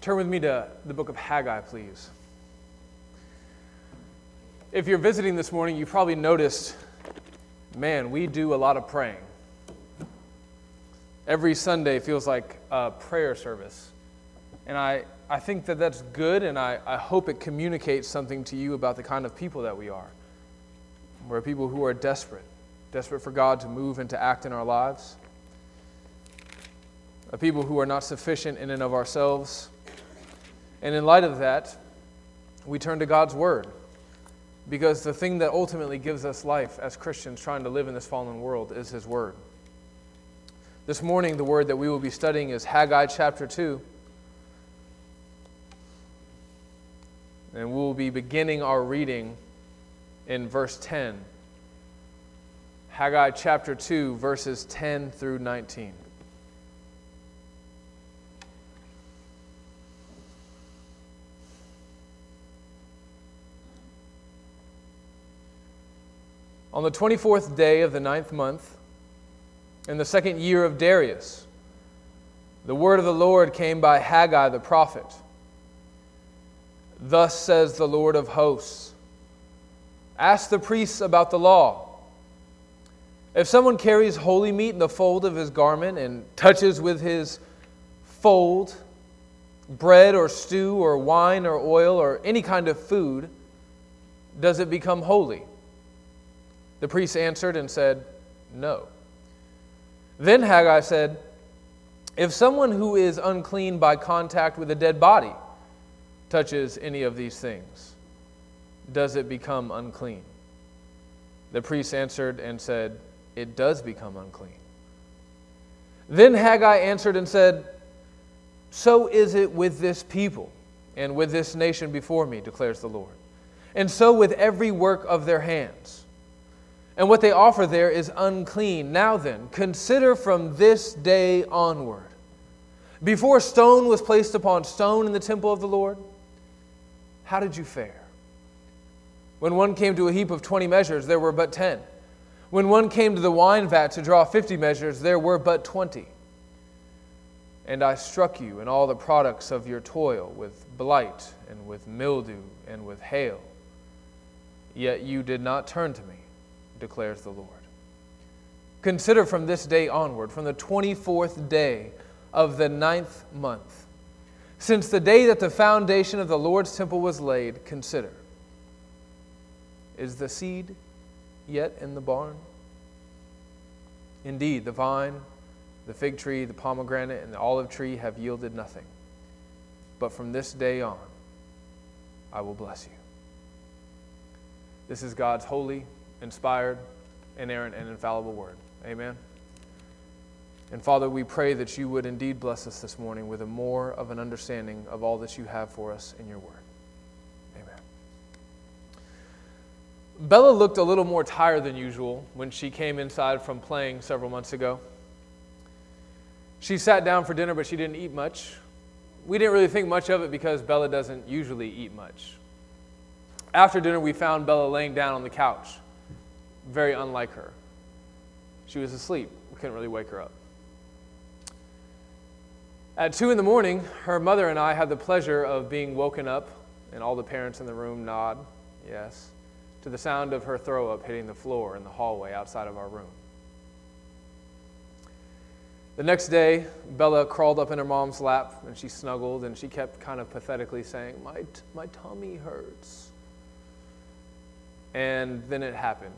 Turn with me to the book of Haggai, please. If you're visiting this morning, you probably noticed man, we do a lot of praying. Every Sunday feels like a prayer service. And I, I think that that's good, and I, I hope it communicates something to you about the kind of people that we are. We're people who are desperate, desperate for God to move and to act in our lives. A people who are not sufficient in and of ourselves, and in light of that, we turn to God's Word. Because the thing that ultimately gives us life as Christians trying to live in this fallen world is His Word. This morning, the word that we will be studying is Haggai chapter 2. And we will be beginning our reading in verse 10. Haggai chapter 2, verses 10 through 19. On the 24th day of the ninth month, in the second year of Darius, the word of the Lord came by Haggai the prophet. Thus says the Lord of hosts Ask the priests about the law. If someone carries holy meat in the fold of his garment and touches with his fold bread or stew or wine or oil or any kind of food, does it become holy? The priest answered and said, No. Then Haggai said, If someone who is unclean by contact with a dead body touches any of these things, does it become unclean? The priest answered and said, It does become unclean. Then Haggai answered and said, So is it with this people and with this nation before me, declares the Lord, and so with every work of their hands. And what they offer there is unclean. Now then, consider from this day onward. Before stone was placed upon stone in the temple of the Lord, how did you fare? When one came to a heap of 20 measures, there were but 10. When one came to the wine vat to draw 50 measures, there were but 20. And I struck you and all the products of your toil with blight and with mildew and with hail. Yet you did not turn to me declares the Lord. Consider from this day onward, from the 24th day of the ninth month, since the day that the foundation of the Lord's temple was laid, consider is the seed yet in the barn? Indeed, the vine, the fig tree, the pomegranate, and the olive tree have yielded nothing. But from this day on, I will bless you. This is God's holy, inspired, inerrant, and infallible word. Amen. And Father, we pray that you would indeed bless us this morning with a more of an understanding of all that you have for us in your word. Amen. Bella looked a little more tired than usual when she came inside from playing several months ago. She sat down for dinner, but she didn't eat much. We didn't really think much of it because Bella doesn't usually eat much. After dinner, we found Bella laying down on the couch very unlike her. She was asleep. We couldn't really wake her up. At two in the morning, her mother and I had the pleasure of being woken up, and all the parents in the room nod, yes, to the sound of her throw up hitting the floor in the hallway outside of our room. The next day, Bella crawled up in her mom's lap and she snuggled and she kept kind of pathetically saying, My, t- my tummy hurts. And then it happened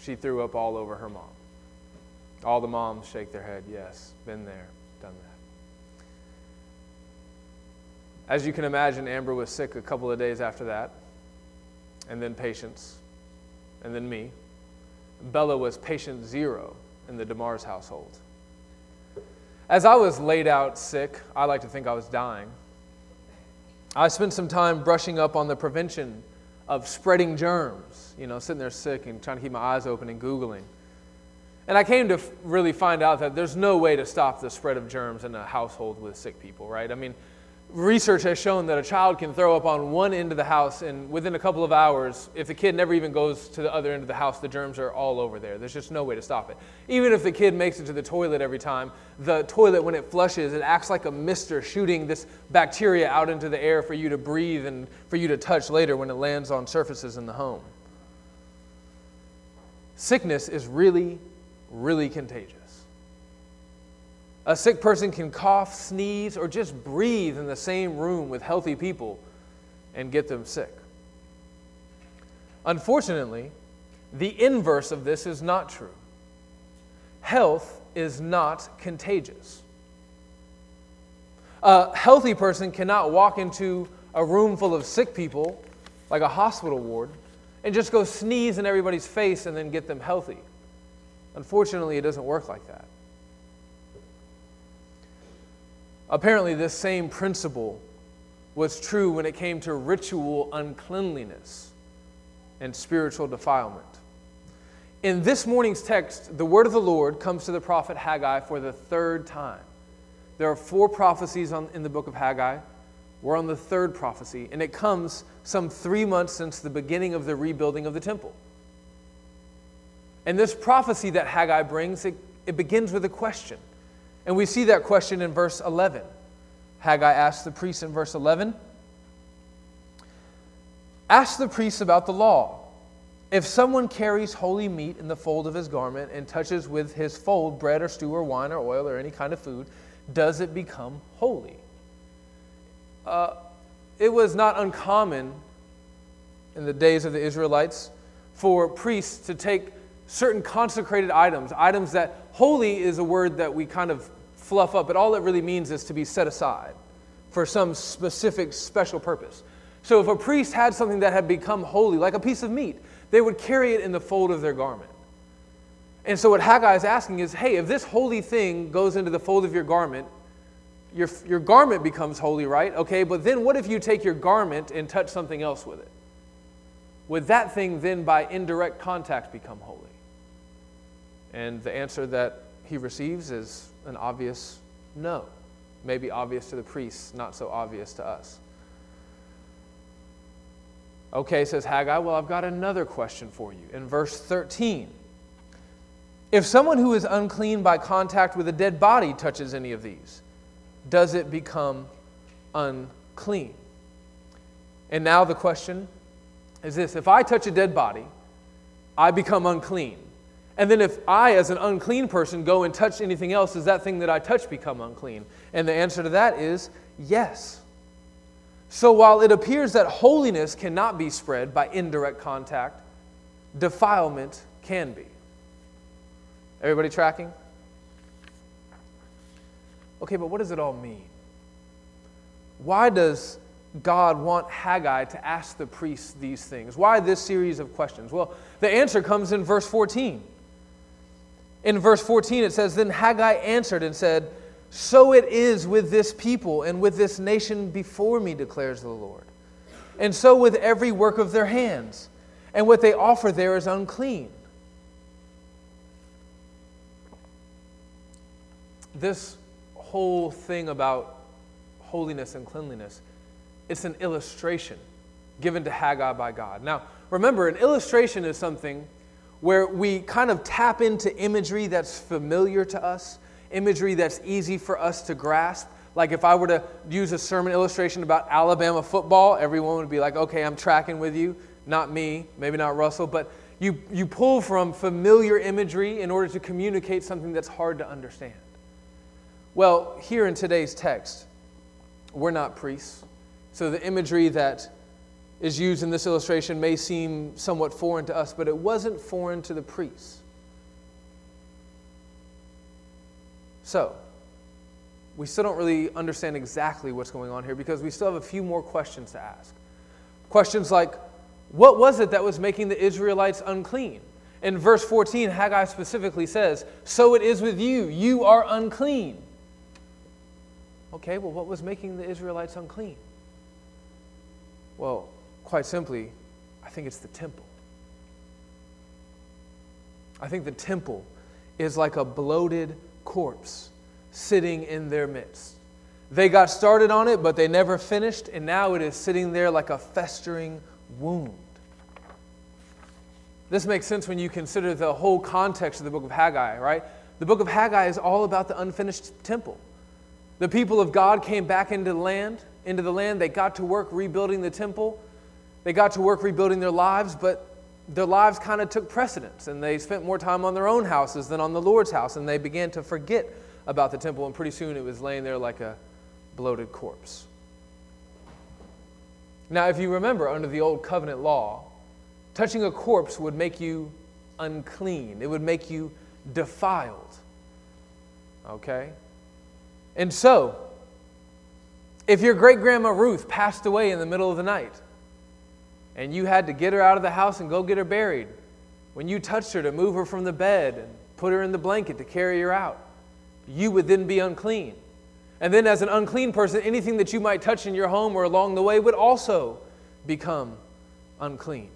she threw up all over her mom. All the moms shake their head, yes, been there, done that. As you can imagine, Amber was sick a couple of days after that, and then Patience, and then me. Bella was patient zero in the DeMars household. As I was laid out sick, I like to think I was dying. I spent some time brushing up on the prevention of spreading germs, you know, sitting there sick and trying to keep my eyes open and Googling. And I came to really find out that there's no way to stop the spread of germs in a household with sick people, right? I mean, research has shown that a child can throw up on one end of the house, and within a couple of hours, if the kid never even goes to the other end of the house, the germs are all over there. There's just no way to stop it. Even if the kid makes it to the toilet every time, the toilet, when it flushes, it acts like a mister shooting this bacteria out into the air for you to breathe and for you to touch later when it lands on surfaces in the home. Sickness is really, really contagious. A sick person can cough, sneeze, or just breathe in the same room with healthy people and get them sick. Unfortunately, the inverse of this is not true. Health is not contagious. A healthy person cannot walk into a room full of sick people, like a hospital ward, and just go sneeze in everybody's face and then get them healthy. Unfortunately, it doesn't work like that. Apparently, this same principle was true when it came to ritual uncleanliness and spiritual defilement. In this morning's text, the word of the Lord comes to the prophet Haggai for the third time. There are four prophecies on, in the book of Haggai. We're on the third prophecy, and it comes some three months since the beginning of the rebuilding of the temple. And this prophecy that Haggai brings, it, it begins with a question and we see that question in verse 11. Haggai asks the priest in verse 11 Ask the priest about the law. If someone carries holy meat in the fold of his garment and touches with his fold bread or stew or wine or oil or any kind of food, does it become holy? Uh, it was not uncommon in the days of the Israelites for priests to take certain consecrated items, items that holy is a word that we kind of fluff up, but all it really means is to be set aside for some specific special purpose. So if a priest had something that had become holy, like a piece of meat, they would carry it in the fold of their garment. And so what Haggai is asking is hey, if this holy thing goes into the fold of your garment, your, your garment becomes holy, right? Okay, but then what if you take your garment and touch something else with it? Would that thing then, by indirect contact, become holy? And the answer that he receives is an obvious no. Maybe obvious to the priests, not so obvious to us. Okay, says Haggai, well, I've got another question for you. In verse 13, if someone who is unclean by contact with a dead body touches any of these, does it become unclean? And now the question is this if I touch a dead body, I become unclean. And then if I, as an unclean person, go and touch anything else, does that thing that I touch become unclean? And the answer to that is yes. So while it appears that holiness cannot be spread by indirect contact, defilement can be. Everybody tracking? Okay, but what does it all mean? Why does God want Haggai to ask the priests these things? Why this series of questions? Well, the answer comes in verse 14. In verse 14, it says, Then Haggai answered and said, So it is with this people and with this nation before me, declares the Lord. And so with every work of their hands, and what they offer there is unclean. This whole thing about holiness and cleanliness, it's an illustration given to Haggai by God. Now, remember, an illustration is something where we kind of tap into imagery that's familiar to us, imagery that's easy for us to grasp. Like if I were to use a sermon illustration about Alabama football, everyone would be like, okay, I'm tracking with you. Not me, maybe not Russell, but you, you pull from familiar imagery in order to communicate something that's hard to understand. Well, here in today's text, we're not priests. So the imagery that is used in this illustration may seem somewhat foreign to us, but it wasn't foreign to the priests. So, we still don't really understand exactly what's going on here because we still have a few more questions to ask. Questions like, what was it that was making the Israelites unclean? In verse 14, Haggai specifically says, So it is with you, you are unclean. Okay, well, what was making the Israelites unclean? Well, Quite simply, I think it's the temple. I think the temple is like a bloated corpse sitting in their midst. They got started on it, but they never finished, and now it is sitting there like a festering wound. This makes sense when you consider the whole context of the book of Haggai, right? The book of Haggai is all about the unfinished temple. The people of God came back into the land, into the land. They got to work rebuilding the temple. They got to work rebuilding their lives, but their lives kind of took precedence and they spent more time on their own houses than on the Lord's house and they began to forget about the temple and pretty soon it was laying there like a bloated corpse. Now, if you remember under the old covenant law, touching a corpse would make you unclean. It would make you defiled. Okay? And so, if your great grandma Ruth passed away in the middle of the night, and you had to get her out of the house and go get her buried, when you touched her to move her from the bed and put her in the blanket to carry her out, you would then be unclean. And then, as an unclean person, anything that you might touch in your home or along the way would also become unclean.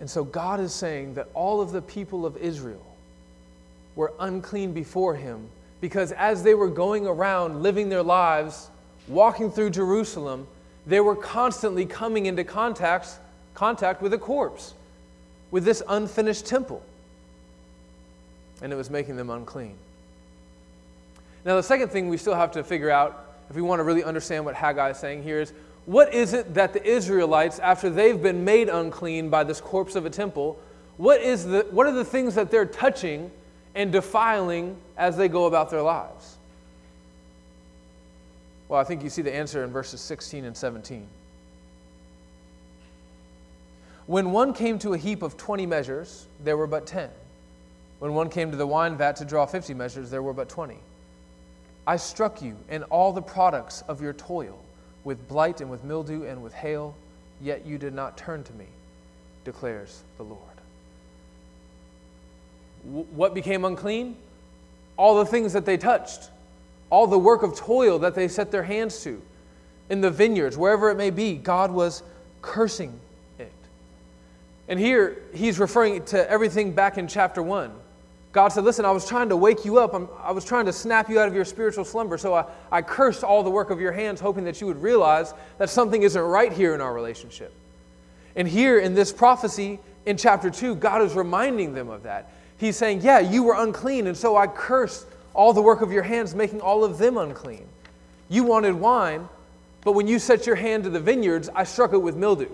And so, God is saying that all of the people of Israel were unclean before Him because as they were going around living their lives, walking through Jerusalem, they were constantly coming into contact, contact with a corpse, with this unfinished temple. And it was making them unclean. Now, the second thing we still have to figure out, if we want to really understand what Haggai is saying here, is what is it that the Israelites, after they've been made unclean by this corpse of a temple, what, is the, what are the things that they're touching and defiling as they go about their lives? Well, I think you see the answer in verses 16 and 17. When one came to a heap of 20 measures, there were but 10. When one came to the wine vat to draw 50 measures, there were but 20. I struck you and all the products of your toil with blight and with mildew and with hail, yet you did not turn to me, declares the Lord. what became unclean? All the things that they touched all the work of toil that they set their hands to in the vineyards, wherever it may be, God was cursing it. And here he's referring to everything back in chapter 1. God said, Listen, I was trying to wake you up. I'm, i was trying to snap you out of your spiritual slumber. So I, I cursed all the work of your hands, hoping that you would realize that something isn't right here in our relationship. And here in this prophecy in chapter 2, God is reminding them of that. He's saying, Yeah, you were unclean, and so I cursed all the work of your hands, making all of them unclean. You wanted wine, but when you set your hand to the vineyards, I struck it with mildew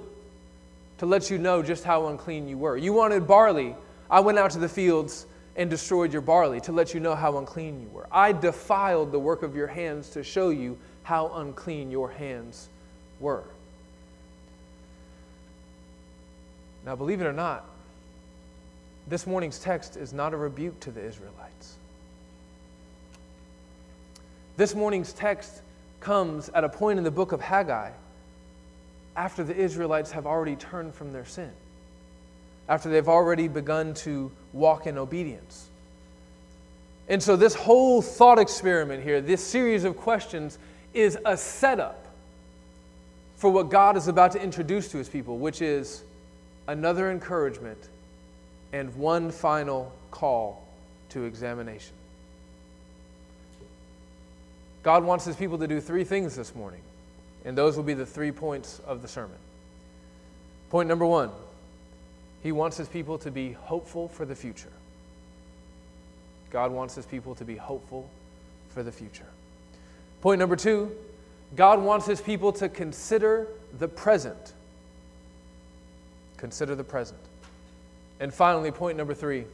to let you know just how unclean you were. You wanted barley, I went out to the fields and destroyed your barley to let you know how unclean you were. I defiled the work of your hands to show you how unclean your hands were. Now, believe it or not, this morning's text is not a rebuke to the Israelites. This morning's text comes at a point in the book of Haggai after the Israelites have already turned from their sin, after they've already begun to walk in obedience. And so, this whole thought experiment here, this series of questions, is a setup for what God is about to introduce to his people, which is another encouragement and one final call to examination. God wants his people to do three things this morning, and those will be the three points of the sermon. Point number one he wants his people to be hopeful for the future. God wants his people to be hopeful for the future. Point number two God wants his people to consider the present. Consider the present. And finally, point number three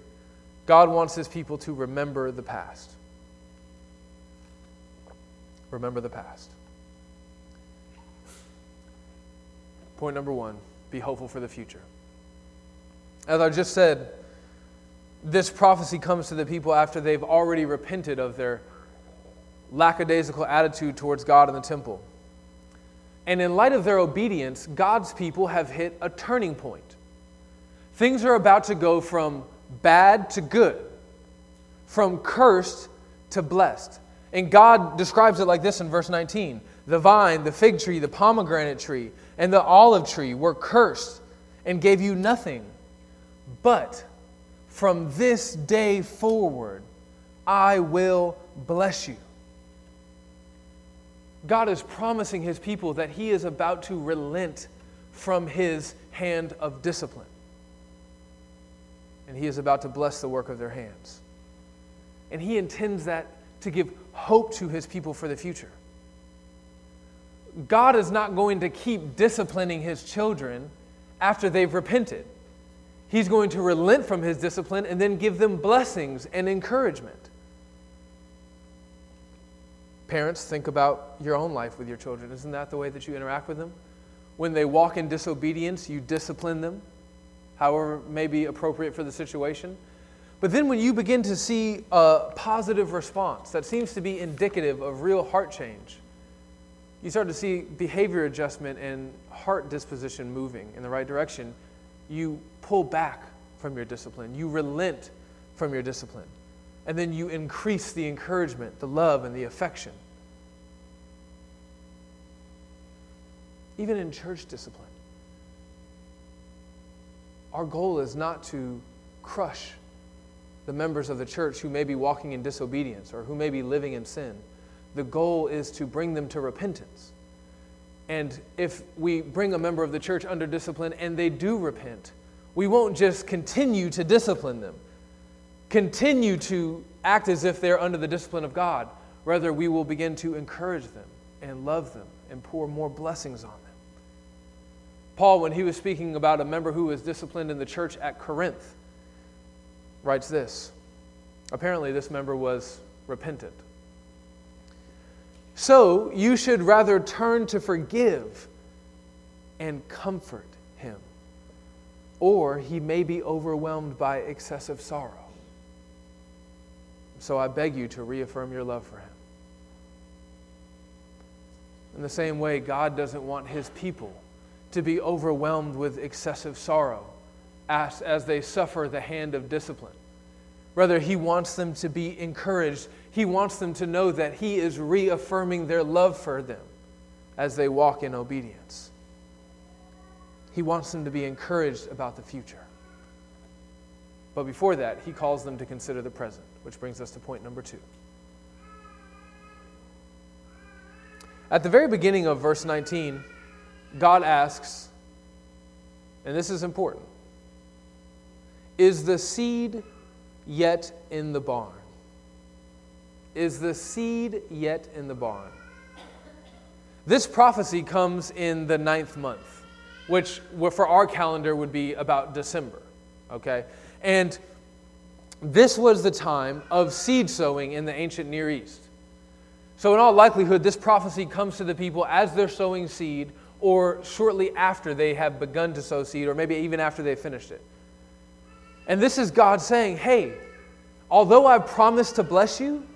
God wants his people to remember the past remember the past. Point number one be hopeful for the future. As I just said, this prophecy comes to the people after they've already repented of their lackadaisical attitude towards God and the temple. And in light of their obedience, God's people have hit a turning point. Things are about to go from bad to good, from cursed to blessed. And God describes it like this in verse 19 The vine, the fig tree, the pomegranate tree, and the olive tree were cursed and gave you nothing. But from this day forward, I will bless you. God is promising his people that he is about to relent from his hand of discipline. And he is about to bless the work of their hands. And he intends that to give hope to his people for the future. God is not going to keep disciplining his children after they've repented. He's going to relent from his discipline and then give them blessings and encouragement. Parents, think about your own life with your children. Isn't that the way that you interact with them? When they walk in disobedience, you discipline them, however may be appropriate for the situation. But then when you begin to see a positive response that seems to be indicative of real heart change, you start to see behavior adjustment and heart disposition moving in the right direction, you pull back from your discipline. You relent from your discipline. And then you increase the encouragement, the love, and the affection. Even in church discipline, our goal is not to crush the members of the church who may be walking in disobedience or who may be living in sin. The goal is to bring them to repentance. And if we bring a member of the church under discipline and they do repent, we won't just continue to discipline them, continue to act as if they're under the discipline of God. Rather, we will begin to encourage them and love them and pour more blessings on them. Paul, when he was speaking about a member who was disciplined in the church at Corinth, writes this. Apparently, this member was repentant. So, you should rather turn to forgive and comfort him, or he may be overwhelmed by excessive sorrow. So, I beg you to reaffirm your love for him. In the same way, God doesn't want his people to be overwhelmed with excessive sorrow as, as they suffer the hand of discipline. Rather, he wants them to be encouraged. He wants them to know that he is reaffirming their love for them as they walk in obedience. He wants them to be encouraged about the future. But before that, he calls them to consider the present, which brings us to point number two. At the very beginning of verse 19, God asks, and this is important is the seed yet in the barn? Is the seed yet in the barn? This prophecy comes in the ninth month, which for our calendar would be about December. Okay? And this was the time of seed sowing in the ancient Near East. So, in all likelihood, this prophecy comes to the people as they're sowing seed or shortly after they have begun to sow seed, or maybe even after they finished it. And this is God saying, hey, although I've promised to bless you,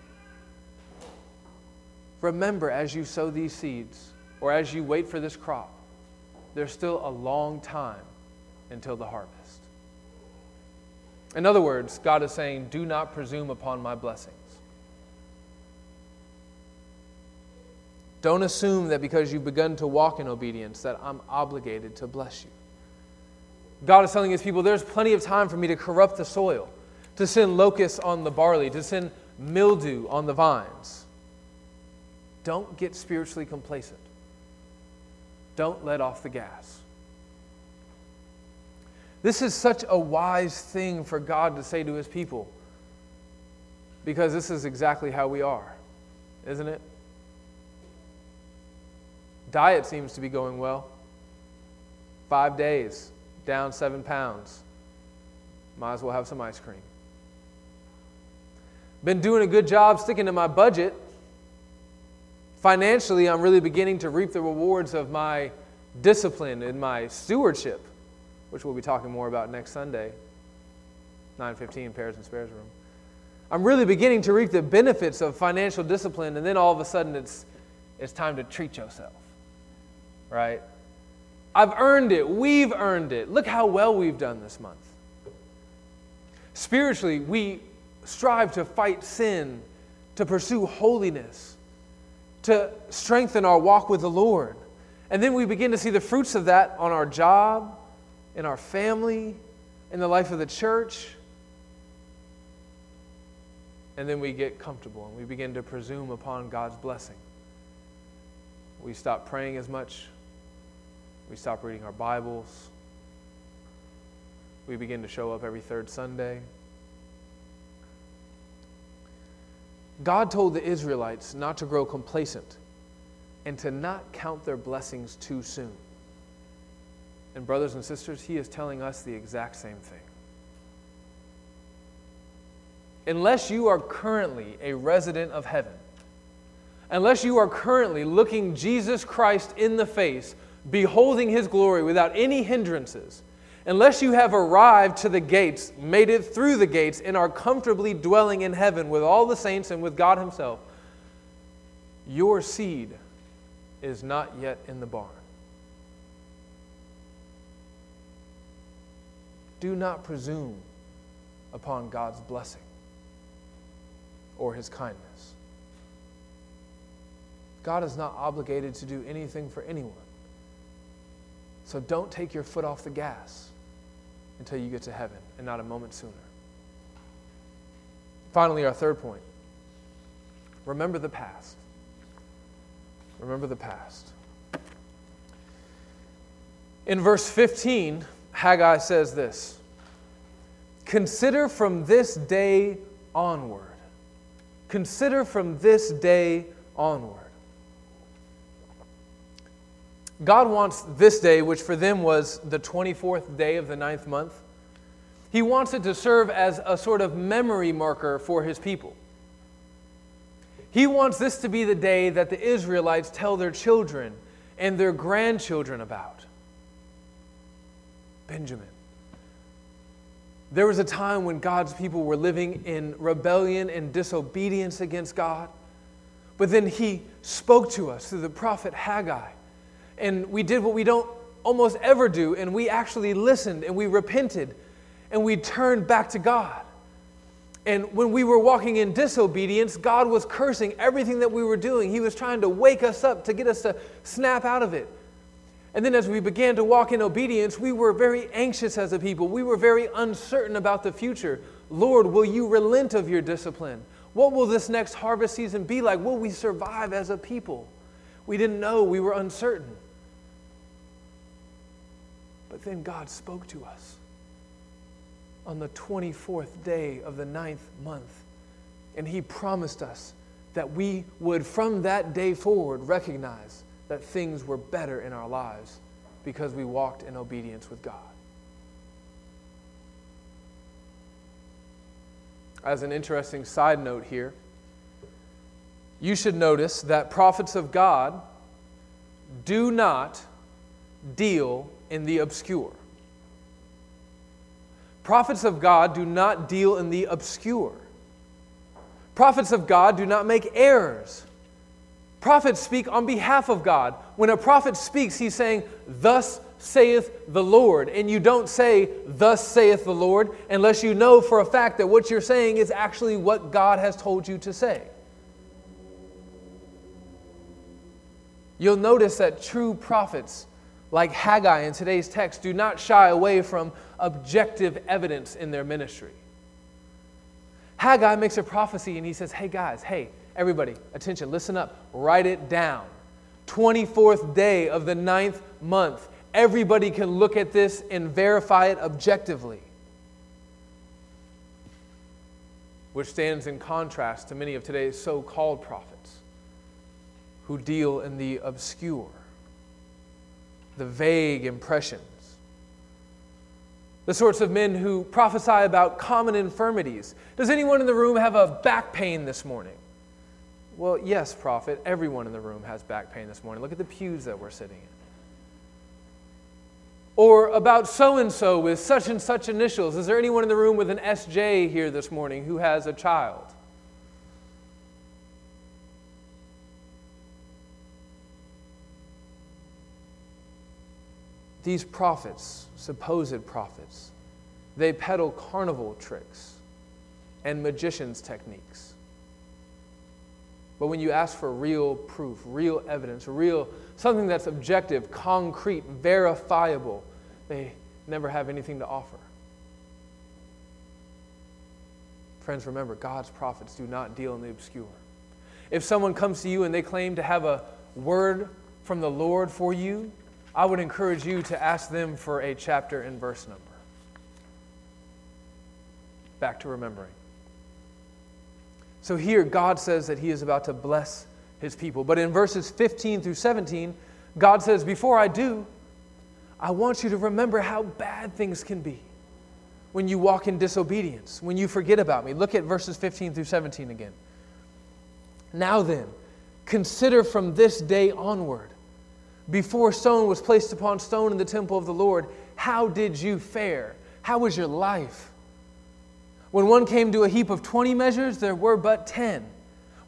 remember as you sow these seeds or as you wait for this crop, there's still a long time until the harvest. In other words, God is saying, do not presume upon my blessings. Don't assume that because you've begun to walk in obedience that I'm obligated to bless you. God is telling his people, there's plenty of time for me to corrupt the soil, to send locusts on the barley, to send mildew on the vines. Don't get spiritually complacent. Don't let off the gas. This is such a wise thing for God to say to his people because this is exactly how we are, isn't it? Diet seems to be going well. Five days, down seven pounds. Might as well have some ice cream. Been doing a good job sticking to my budget. Financially, I'm really beginning to reap the rewards of my discipline and my stewardship, which we'll be talking more about next Sunday, 9:15 Pairs and Spares room. I'm really beginning to reap the benefits of financial discipline, and then all of a sudden it's, it's time to treat yourself, right? I've earned it. We've earned it. Look how well we've done this month. Spiritually, we strive to fight sin, to pursue holiness, to strengthen our walk with the Lord. And then we begin to see the fruits of that on our job, in our family, in the life of the church. And then we get comfortable and we begin to presume upon God's blessing. We stop praying as much. We stop reading our Bibles. We begin to show up every third Sunday. God told the Israelites not to grow complacent and to not count their blessings too soon. And, brothers and sisters, He is telling us the exact same thing. Unless you are currently a resident of heaven, unless you are currently looking Jesus Christ in the face, beholding His glory without any hindrances, unless you have arrived to the gates, made it through the gates, and are comfortably dwelling in heaven with all the saints and with God Himself, your seed is not yet in the barn. Do not presume upon God's blessing or his kindness. God is not obligated to do anything for anyone. So don't take your foot off the gas until you get to heaven and not a moment sooner. Finally, our third point remember the past. Remember the past. In verse 15, Haggai says this Consider from this day onward. Consider from this day onward. God wants this day, which for them was the 24th day of the ninth month, He wants it to serve as a sort of memory marker for His people. He wants this to be the day that the Israelites tell their children and their grandchildren about. Benjamin. There was a time when God's people were living in rebellion and disobedience against God. But then he spoke to us through the prophet Haggai. And we did what we don't almost ever do, and we actually listened and we repented and we turned back to God. And when we were walking in disobedience, God was cursing everything that we were doing. He was trying to wake us up to get us to snap out of it. And then as we began to walk in obedience, we were very anxious as a people. We were very uncertain about the future. Lord, will you relent of your discipline? What will this next harvest season be like? Will we survive as a people? We didn't know. We were uncertain. But then God spoke to us on the 24th day of the ninth month. And He promised us that we would, from that day forward, recognize that things were better in our lives because we walked in obedience with God. As an interesting side note here, you should notice that prophets of God do not deal in the obscure. Prophets of God do not deal in the obscure. Prophets of God do not make errors. Prophets speak on behalf of God. When a prophet speaks, he's saying, Thus saith the Lord. And you don't say, Thus saith the Lord, unless you know for a fact that what you're saying is actually what God has told you to say. You'll notice that true prophets, like Haggai in today's text, do not shy away from objective evidence in their ministry. Haggai makes a prophecy and he says, Hey guys, hey, Everybody, attention, listen up, write it down. 24th day of the ninth month. Everybody can look at this and verify it objectively. Which stands in contrast to many of today's so called prophets who deal in the obscure, the vague impressions, the sorts of men who prophesy about common infirmities. Does anyone in the room have a back pain this morning? Well, yes, prophet, everyone in the room has back pain this morning. Look at the pews that we're sitting in. Or about so and so with such and such initials. Is there anyone in the room with an SJ here this morning who has a child? These prophets, supposed prophets, they peddle carnival tricks and magicians' techniques. But when you ask for real proof, real evidence, real something that's objective, concrete, verifiable, they never have anything to offer. Friends, remember, God's prophets do not deal in the obscure. If someone comes to you and they claim to have a word from the Lord for you, I would encourage you to ask them for a chapter and verse number. Back to remembering. So here, God says that He is about to bless His people. But in verses 15 through 17, God says, Before I do, I want you to remember how bad things can be when you walk in disobedience, when you forget about me. Look at verses 15 through 17 again. Now then, consider from this day onward, before stone was placed upon stone in the temple of the Lord, how did you fare? How was your life? When one came to a heap of 20 measures, there were but 10.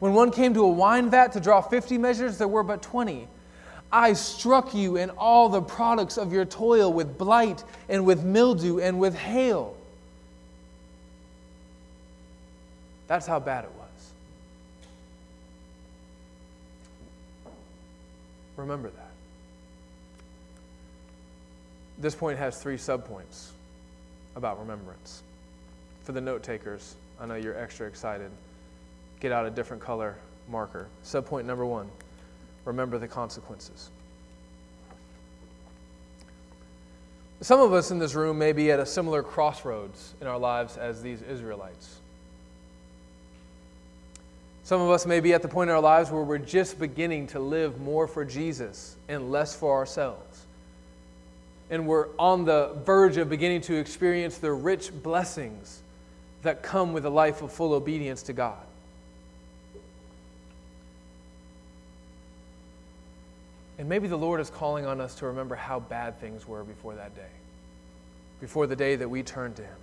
When one came to a wine vat to draw 50 measures, there were but 20. I struck you and all the products of your toil with blight and with mildew and with hail. That's how bad it was. Remember that. This point has three subpoints about remembrance. For the note takers, I know you're extra excited. Get out a different color marker. Subpoint number one remember the consequences. Some of us in this room may be at a similar crossroads in our lives as these Israelites. Some of us may be at the point in our lives where we're just beginning to live more for Jesus and less for ourselves. And we're on the verge of beginning to experience the rich blessings that come with a life of full obedience to God. And maybe the Lord is calling on us to remember how bad things were before that day, before the day that we turned to Him.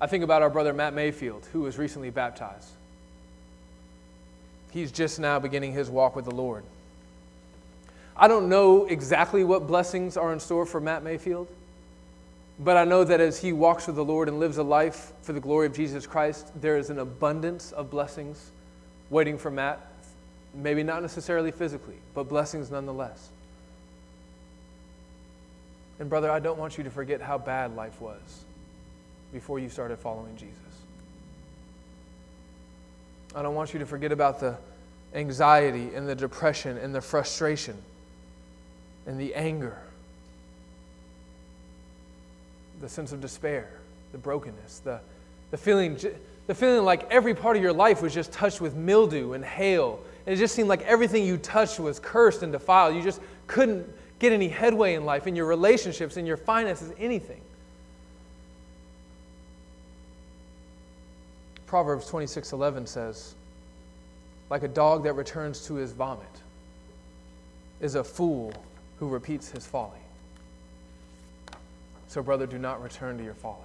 I think about our brother Matt Mayfield, who was recently baptized. He's just now beginning his walk with the Lord. I don't know exactly what blessings are in store for Matt Mayfield, but I know that as he walks with the Lord and lives a life for the glory of Jesus Christ, there is an abundance of blessings waiting for Matt Maybe not necessarily physically, but blessings nonetheless. And, brother, I don't want you to forget how bad life was before you started following Jesus. I don't want you to forget about the anxiety and the depression and the frustration and the anger, the sense of despair, the brokenness, the, the, feeling, the feeling like every part of your life was just touched with mildew and hail and it just seemed like everything you touched was cursed and defiled. You just couldn't get any headway in life, in your relationships, in your finances, anything. Proverbs 26:11 says, "Like a dog that returns to his vomit is a fool who repeats his folly." So brother, do not return to your folly.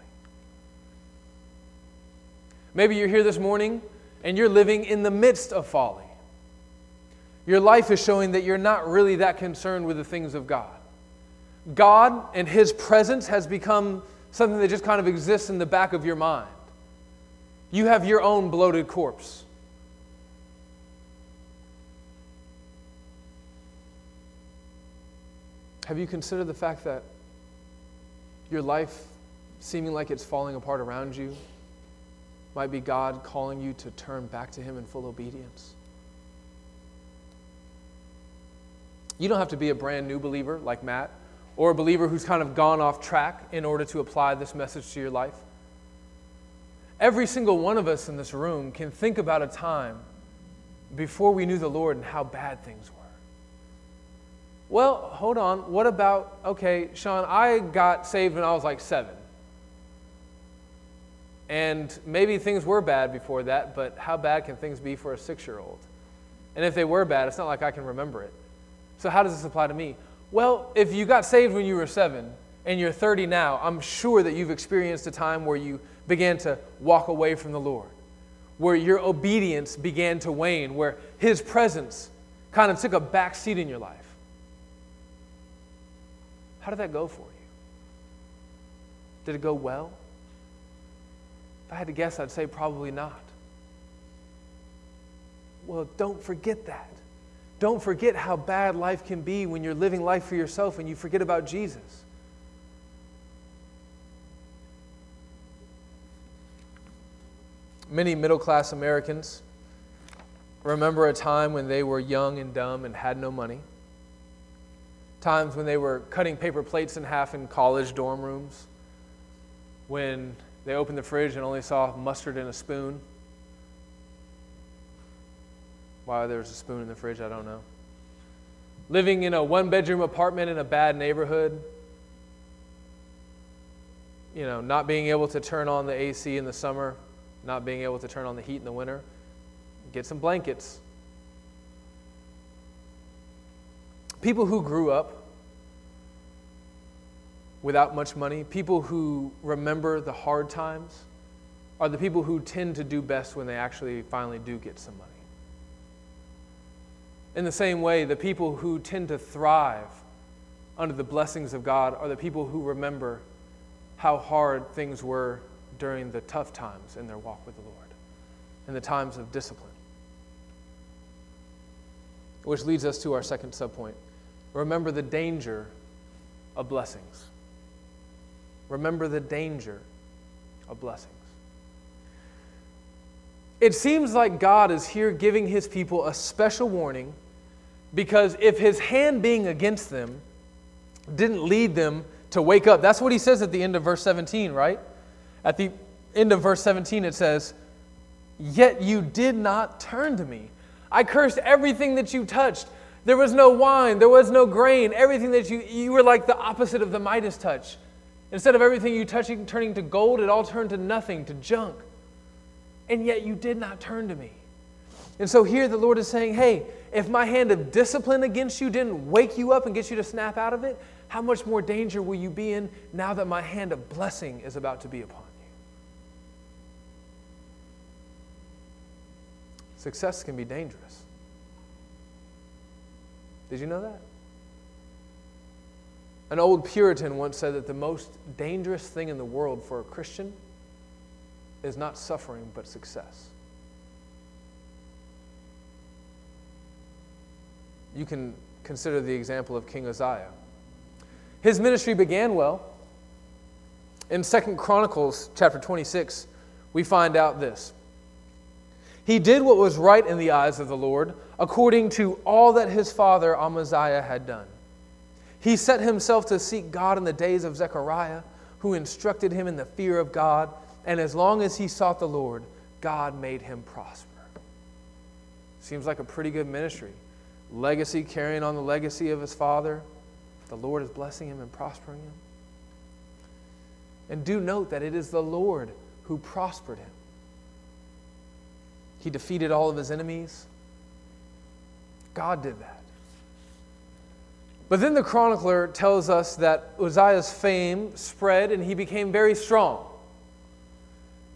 Maybe you're here this morning and you're living in the midst of folly. Your life is showing that you're not really that concerned with the things of God. God and His presence has become something that just kind of exists in the back of your mind. You have your own bloated corpse. Have you considered the fact that your life, seeming like it's falling apart around you, might be God calling you to turn back to Him in full obedience? You don't have to be a brand new believer like Matt or a believer who's kind of gone off track in order to apply this message to your life. Every single one of us in this room can think about a time before we knew the Lord and how bad things were. Well, hold on. What about, okay, Sean, I got saved when I was like seven. And maybe things were bad before that, but how bad can things be for a six year old? And if they were bad, it's not like I can remember it. So, how does this apply to me? Well, if you got saved when you were seven and you're 30 now, I'm sure that you've experienced a time where you began to walk away from the Lord, where your obedience began to wane, where His presence kind of took a back seat in your life. How did that go for you? Did it go well? If I had to guess, I'd say probably not. Well, don't forget that. Don't forget how bad life can be when you're living life for yourself and you forget about Jesus. Many middle class Americans remember a time when they were young and dumb and had no money. Times when they were cutting paper plates in half in college dorm rooms, when they opened the fridge and only saw mustard in a spoon. Why there was a spoon in the fridge, I don't know. Living in a one bedroom apartment in a bad neighborhood. You know, not being able to turn on the AC in the summer, not being able to turn on the heat in the winter. Get some blankets. People who grew up without much money, people who remember the hard times, are the people who tend to do best when they actually finally do get some money. In the same way, the people who tend to thrive under the blessings of God are the people who remember how hard things were during the tough times in their walk with the Lord, in the times of discipline. Which leads us to our second subpoint. Remember the danger of blessings. Remember the danger of blessings. It seems like God is here giving his people a special warning because if his hand being against them didn't lead them to wake up, that's what he says at the end of verse 17, right? At the end of verse 17, it says, Yet you did not turn to me. I cursed everything that you touched. There was no wine, there was no grain, everything that you, you were like the opposite of the Midas touch. Instead of everything you touching turning to gold, it all turned to nothing, to junk. And yet you did not turn to me. And so here the Lord is saying, hey, if my hand of discipline against you didn't wake you up and get you to snap out of it, how much more danger will you be in now that my hand of blessing is about to be upon you? Success can be dangerous. Did you know that? An old Puritan once said that the most dangerous thing in the world for a Christian is not suffering, but success. You can consider the example of King Uzziah. His ministry began well. In Second Chronicles chapter 26, we find out this. He did what was right in the eyes of the Lord, according to all that his father Amaziah had done. He set himself to seek God in the days of Zechariah, who instructed him in the fear of God, and as long as he sought the Lord, God made him prosper. Seems like a pretty good ministry. Legacy, carrying on the legacy of his father. The Lord is blessing him and prospering him. And do note that it is the Lord who prospered him. He defeated all of his enemies. God did that. But then the chronicler tells us that Uzziah's fame spread and he became very strong.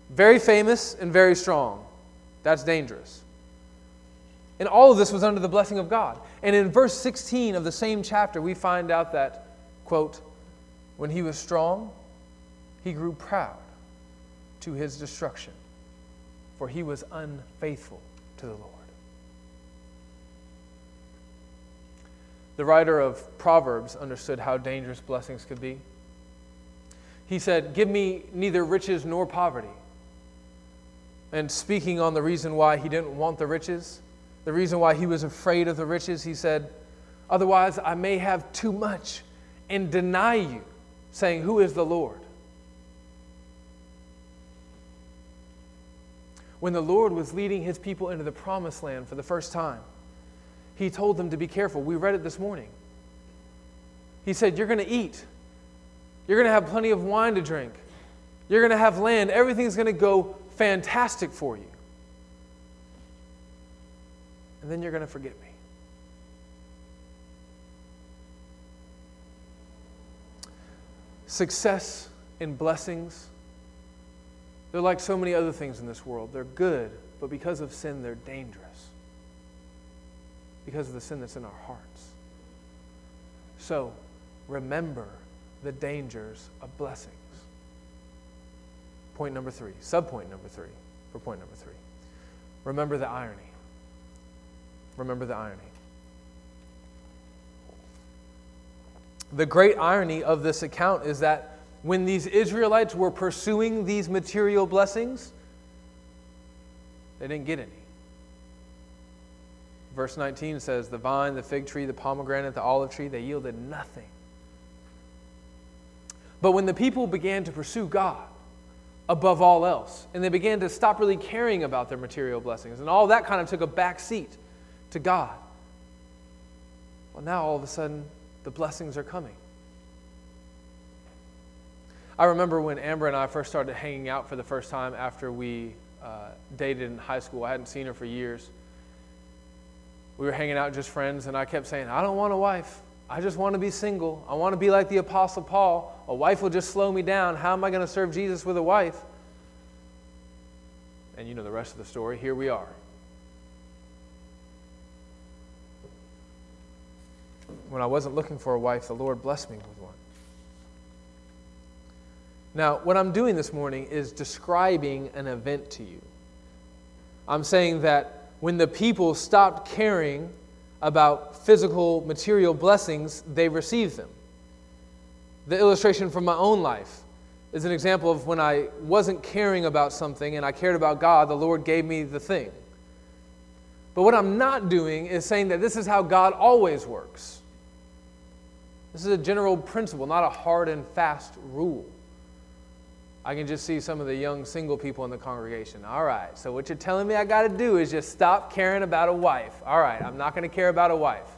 Very famous and very strong. That's dangerous. And all of this was under the blessing of God. And in verse 16 of the same chapter, we find out that, quote, when he was strong, he grew proud to his destruction, for he was unfaithful to the Lord. The writer of Proverbs understood how dangerous blessings could be. He said, Give me neither riches nor poverty. And speaking on the reason why he didn't want the riches, the reason why he was afraid of the riches, he said, Otherwise, I may have too much and deny you, saying, Who is the Lord? When the Lord was leading his people into the promised land for the first time, he told them to be careful. We read it this morning. He said, You're going to eat, you're going to have plenty of wine to drink, you're going to have land, everything's going to go fantastic for you. And then you're going to forget me. Success and blessings, they're like so many other things in this world. They're good, but because of sin, they're dangerous because of the sin that's in our hearts. So remember the dangers of blessings. Point number three, subpoint number three, for point number three. Remember the irony. Remember the irony. The great irony of this account is that when these Israelites were pursuing these material blessings, they didn't get any Verse 19 says, The vine, the fig tree, the pomegranate, the olive tree, they yielded nothing. But when the people began to pursue God above all else, and they began to stop really caring about their material blessings, and all that kind of took a back seat to God, well, now all of a sudden, the blessings are coming. I remember when Amber and I first started hanging out for the first time after we uh, dated in high school. I hadn't seen her for years. We were hanging out just friends, and I kept saying, I don't want a wife. I just want to be single. I want to be like the Apostle Paul. A wife will just slow me down. How am I going to serve Jesus with a wife? And you know the rest of the story. Here we are. When I wasn't looking for a wife, the Lord blessed me with. Now, what I'm doing this morning is describing an event to you. I'm saying that when the people stopped caring about physical, material blessings, they received them. The illustration from my own life is an example of when I wasn't caring about something and I cared about God, the Lord gave me the thing. But what I'm not doing is saying that this is how God always works. This is a general principle, not a hard and fast rule. I can just see some of the young single people in the congregation. All right, so what you're telling me I got to do is just stop caring about a wife. All right, I'm not going to care about a wife.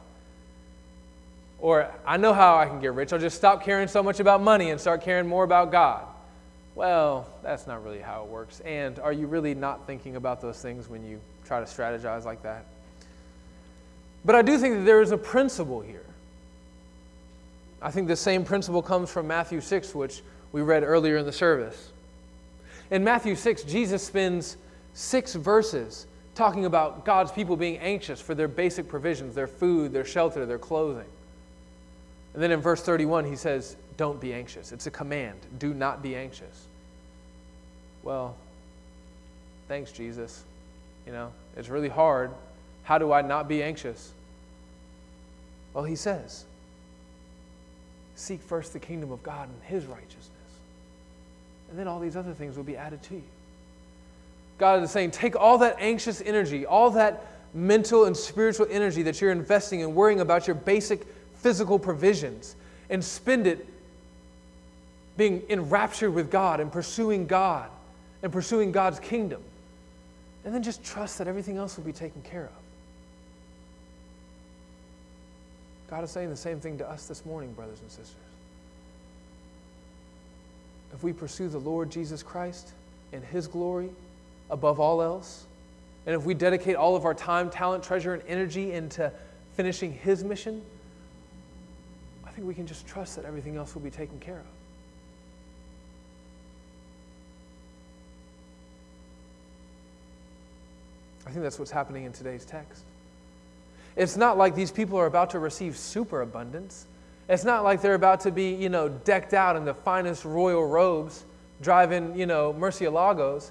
Or I know how I can get rich. I'll just stop caring so much about money and start caring more about God. Well, that's not really how it works. And are you really not thinking about those things when you try to strategize like that? But I do think that there is a principle here. I think the same principle comes from Matthew 6, which we read earlier in the service. In Matthew 6, Jesus spends six verses talking about God's people being anxious for their basic provisions, their food, their shelter, their clothing. And then in verse 31, he says, Don't be anxious. It's a command. Do not be anxious. Well, thanks, Jesus. You know, it's really hard. How do I not be anxious? Well, he says, Seek first the kingdom of God and his righteousness and then all these other things will be added to you. God is saying, take all that anxious energy, all that mental and spiritual energy that you're investing in worrying about your basic physical provisions, and spend it being enraptured with God and pursuing God and pursuing God's kingdom. And then just trust that everything else will be taken care of. God is saying the same thing to us this morning, brothers and sisters if we pursue the Lord Jesus Christ and His glory above all else, and if we dedicate all of our time, talent, treasure, and energy into finishing His mission, I think we can just trust that everything else will be taken care of. I think that's what's happening in today's text. It's not like these people are about to receive superabundance. It's not like they're about to be, you know, decked out in the finest royal robes, driving, you know, Murcielagos.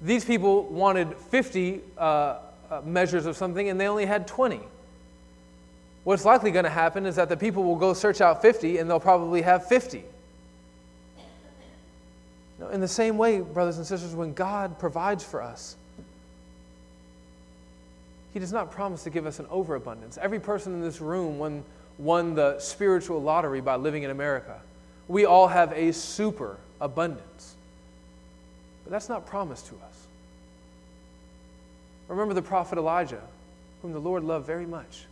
These people wanted 50 uh, uh, measures of something and they only had 20. What's likely going to happen is that the people will go search out 50 and they'll probably have 50. Now, in the same way, brothers and sisters, when God provides for us, He does not promise to give us an overabundance. Every person in this room, when won the spiritual lottery by living in America. We all have a super abundance. But that's not promised to us. Remember the prophet Elijah, whom the Lord loved very much.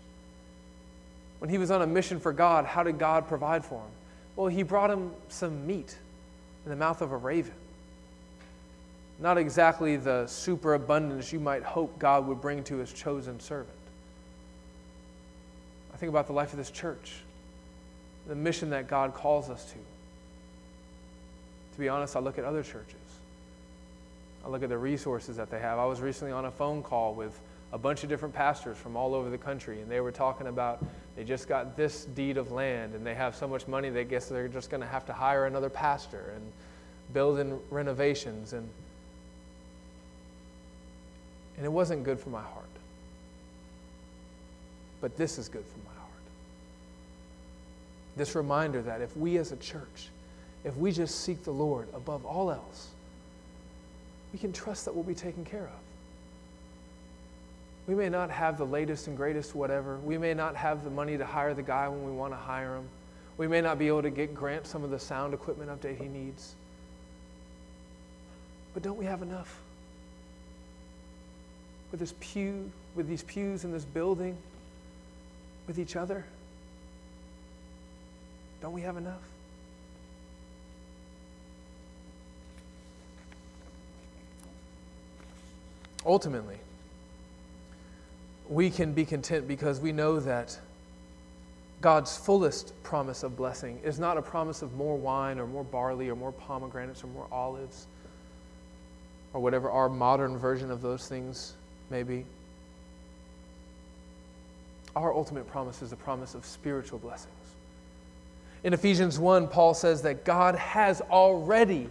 When he was on a mission for God, how did God provide for him? Well, he brought him some meat in the mouth of a raven. Not exactly the superabundance you might hope God would bring to his chosen servant. I think about the life of this church, the mission that God calls us to. To be honest, I look at other churches. I look at the resources that they have. I was recently on a phone call with a bunch of different pastors from all over the country, and they were talking about they just got this deed of land, and they have so much money they guess they're just going to have to hire another pastor and build in renovations, and and it wasn't good for my heart. But this is good for my heart. This reminder that if we as a church, if we just seek the Lord above all else, we can trust that we'll be taken care of. We may not have the latest and greatest whatever. We may not have the money to hire the guy when we want to hire him. We may not be able to get Grant some of the sound equipment update he needs. But don't we have enough? With this pew, with these pews in this building, with each other? Don't we have enough? Ultimately, we can be content because we know that God's fullest promise of blessing is not a promise of more wine or more barley or more pomegranates or more olives or whatever our modern version of those things may be. Our ultimate promise is a promise of spiritual blessings. In Ephesians 1, Paul says that God has already,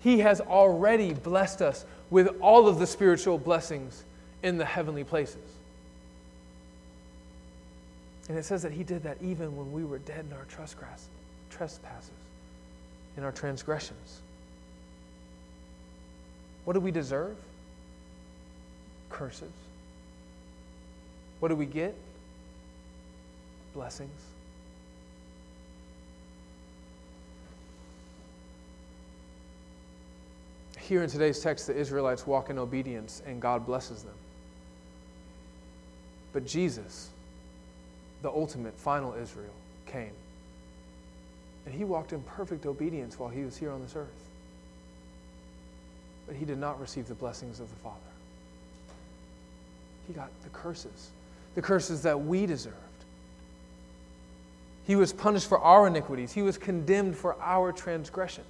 He has already blessed us with all of the spiritual blessings in the heavenly places. And it says that he did that even when we were dead in our trespasses, in our transgressions. What do we deserve? Curses. What do we get? Blessings. Here in today's text, the Israelites walk in obedience and God blesses them. But Jesus, the ultimate, final Israel, came. And he walked in perfect obedience while he was here on this earth. But he did not receive the blessings of the Father. He got the curses, the curses that we deserved. He was punished for our iniquities, he was condemned for our transgressions.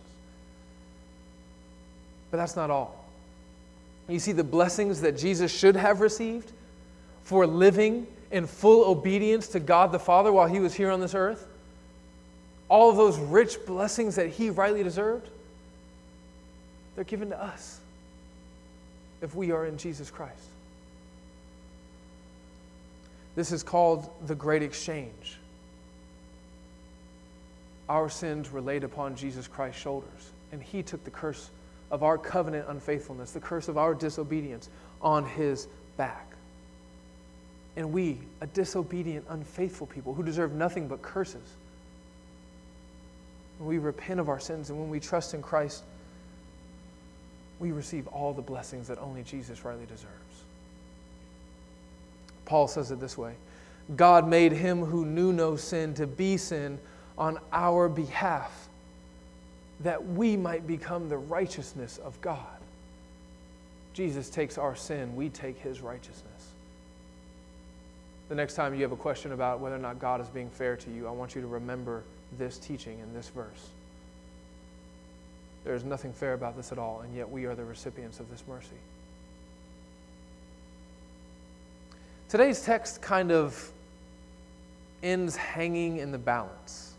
But that's not all. You see, the blessings that Jesus should have received for living in full obedience to God the Father while he was here on this earth, all of those rich blessings that he rightly deserved, they're given to us if we are in Jesus Christ. This is called the Great Exchange. Our sins were laid upon Jesus Christ's shoulders, and he took the curse of our covenant unfaithfulness, the curse of our disobedience on his back. And we, a disobedient, unfaithful people who deserve nothing but curses, when we repent of our sins and when we trust in Christ, we receive all the blessings that only Jesus rightly deserves. Paul says it this way God made him who knew no sin to be sin on our behalf, that we might become the righteousness of God. Jesus takes our sin, we take his righteousness the next time you have a question about whether or not God is being fair to you, I want you to remember this teaching in this verse. There is nothing fair about this at all, and yet we are the recipients of this mercy. Today's text kind of ends hanging in the balance.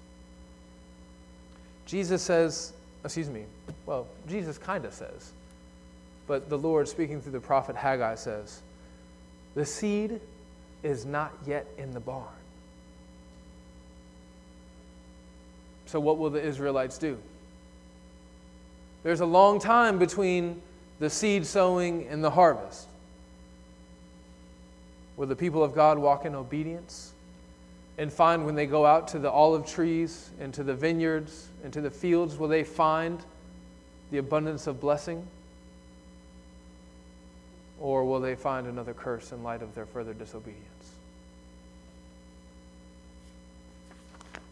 Jesus says, excuse me, well, Jesus kind of says, but the Lord, speaking through the prophet Haggai, says, The seed is not yet in the barn. So, what will the Israelites do? There's a long time between the seed sowing and the harvest. Will the people of God walk in obedience and find when they go out to the olive trees and to the vineyards and to the fields, will they find the abundance of blessing? Or will they find another curse in light of their further disobedience?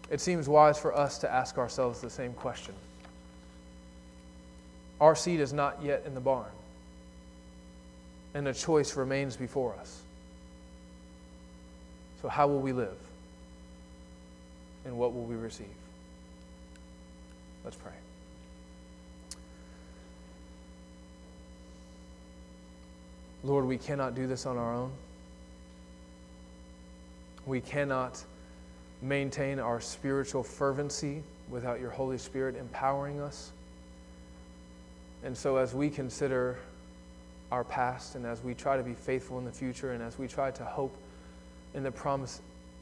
It seems wise for us to ask ourselves the same question. Our seed is not yet in the barn, and a choice remains before us. So, how will we live? And what will we receive? Let's pray. Lord, we cannot do this on our own. We cannot maintain our spiritual fervency without your Holy Spirit empowering us. And so, as we consider our past and as we try to be faithful in the future and as we try to hope in the promise,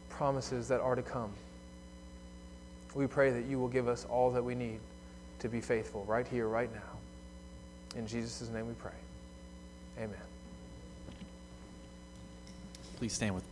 promises that are to come, we pray that you will give us all that we need to be faithful right here, right now. In Jesus' name we pray. Amen. Please stand with me.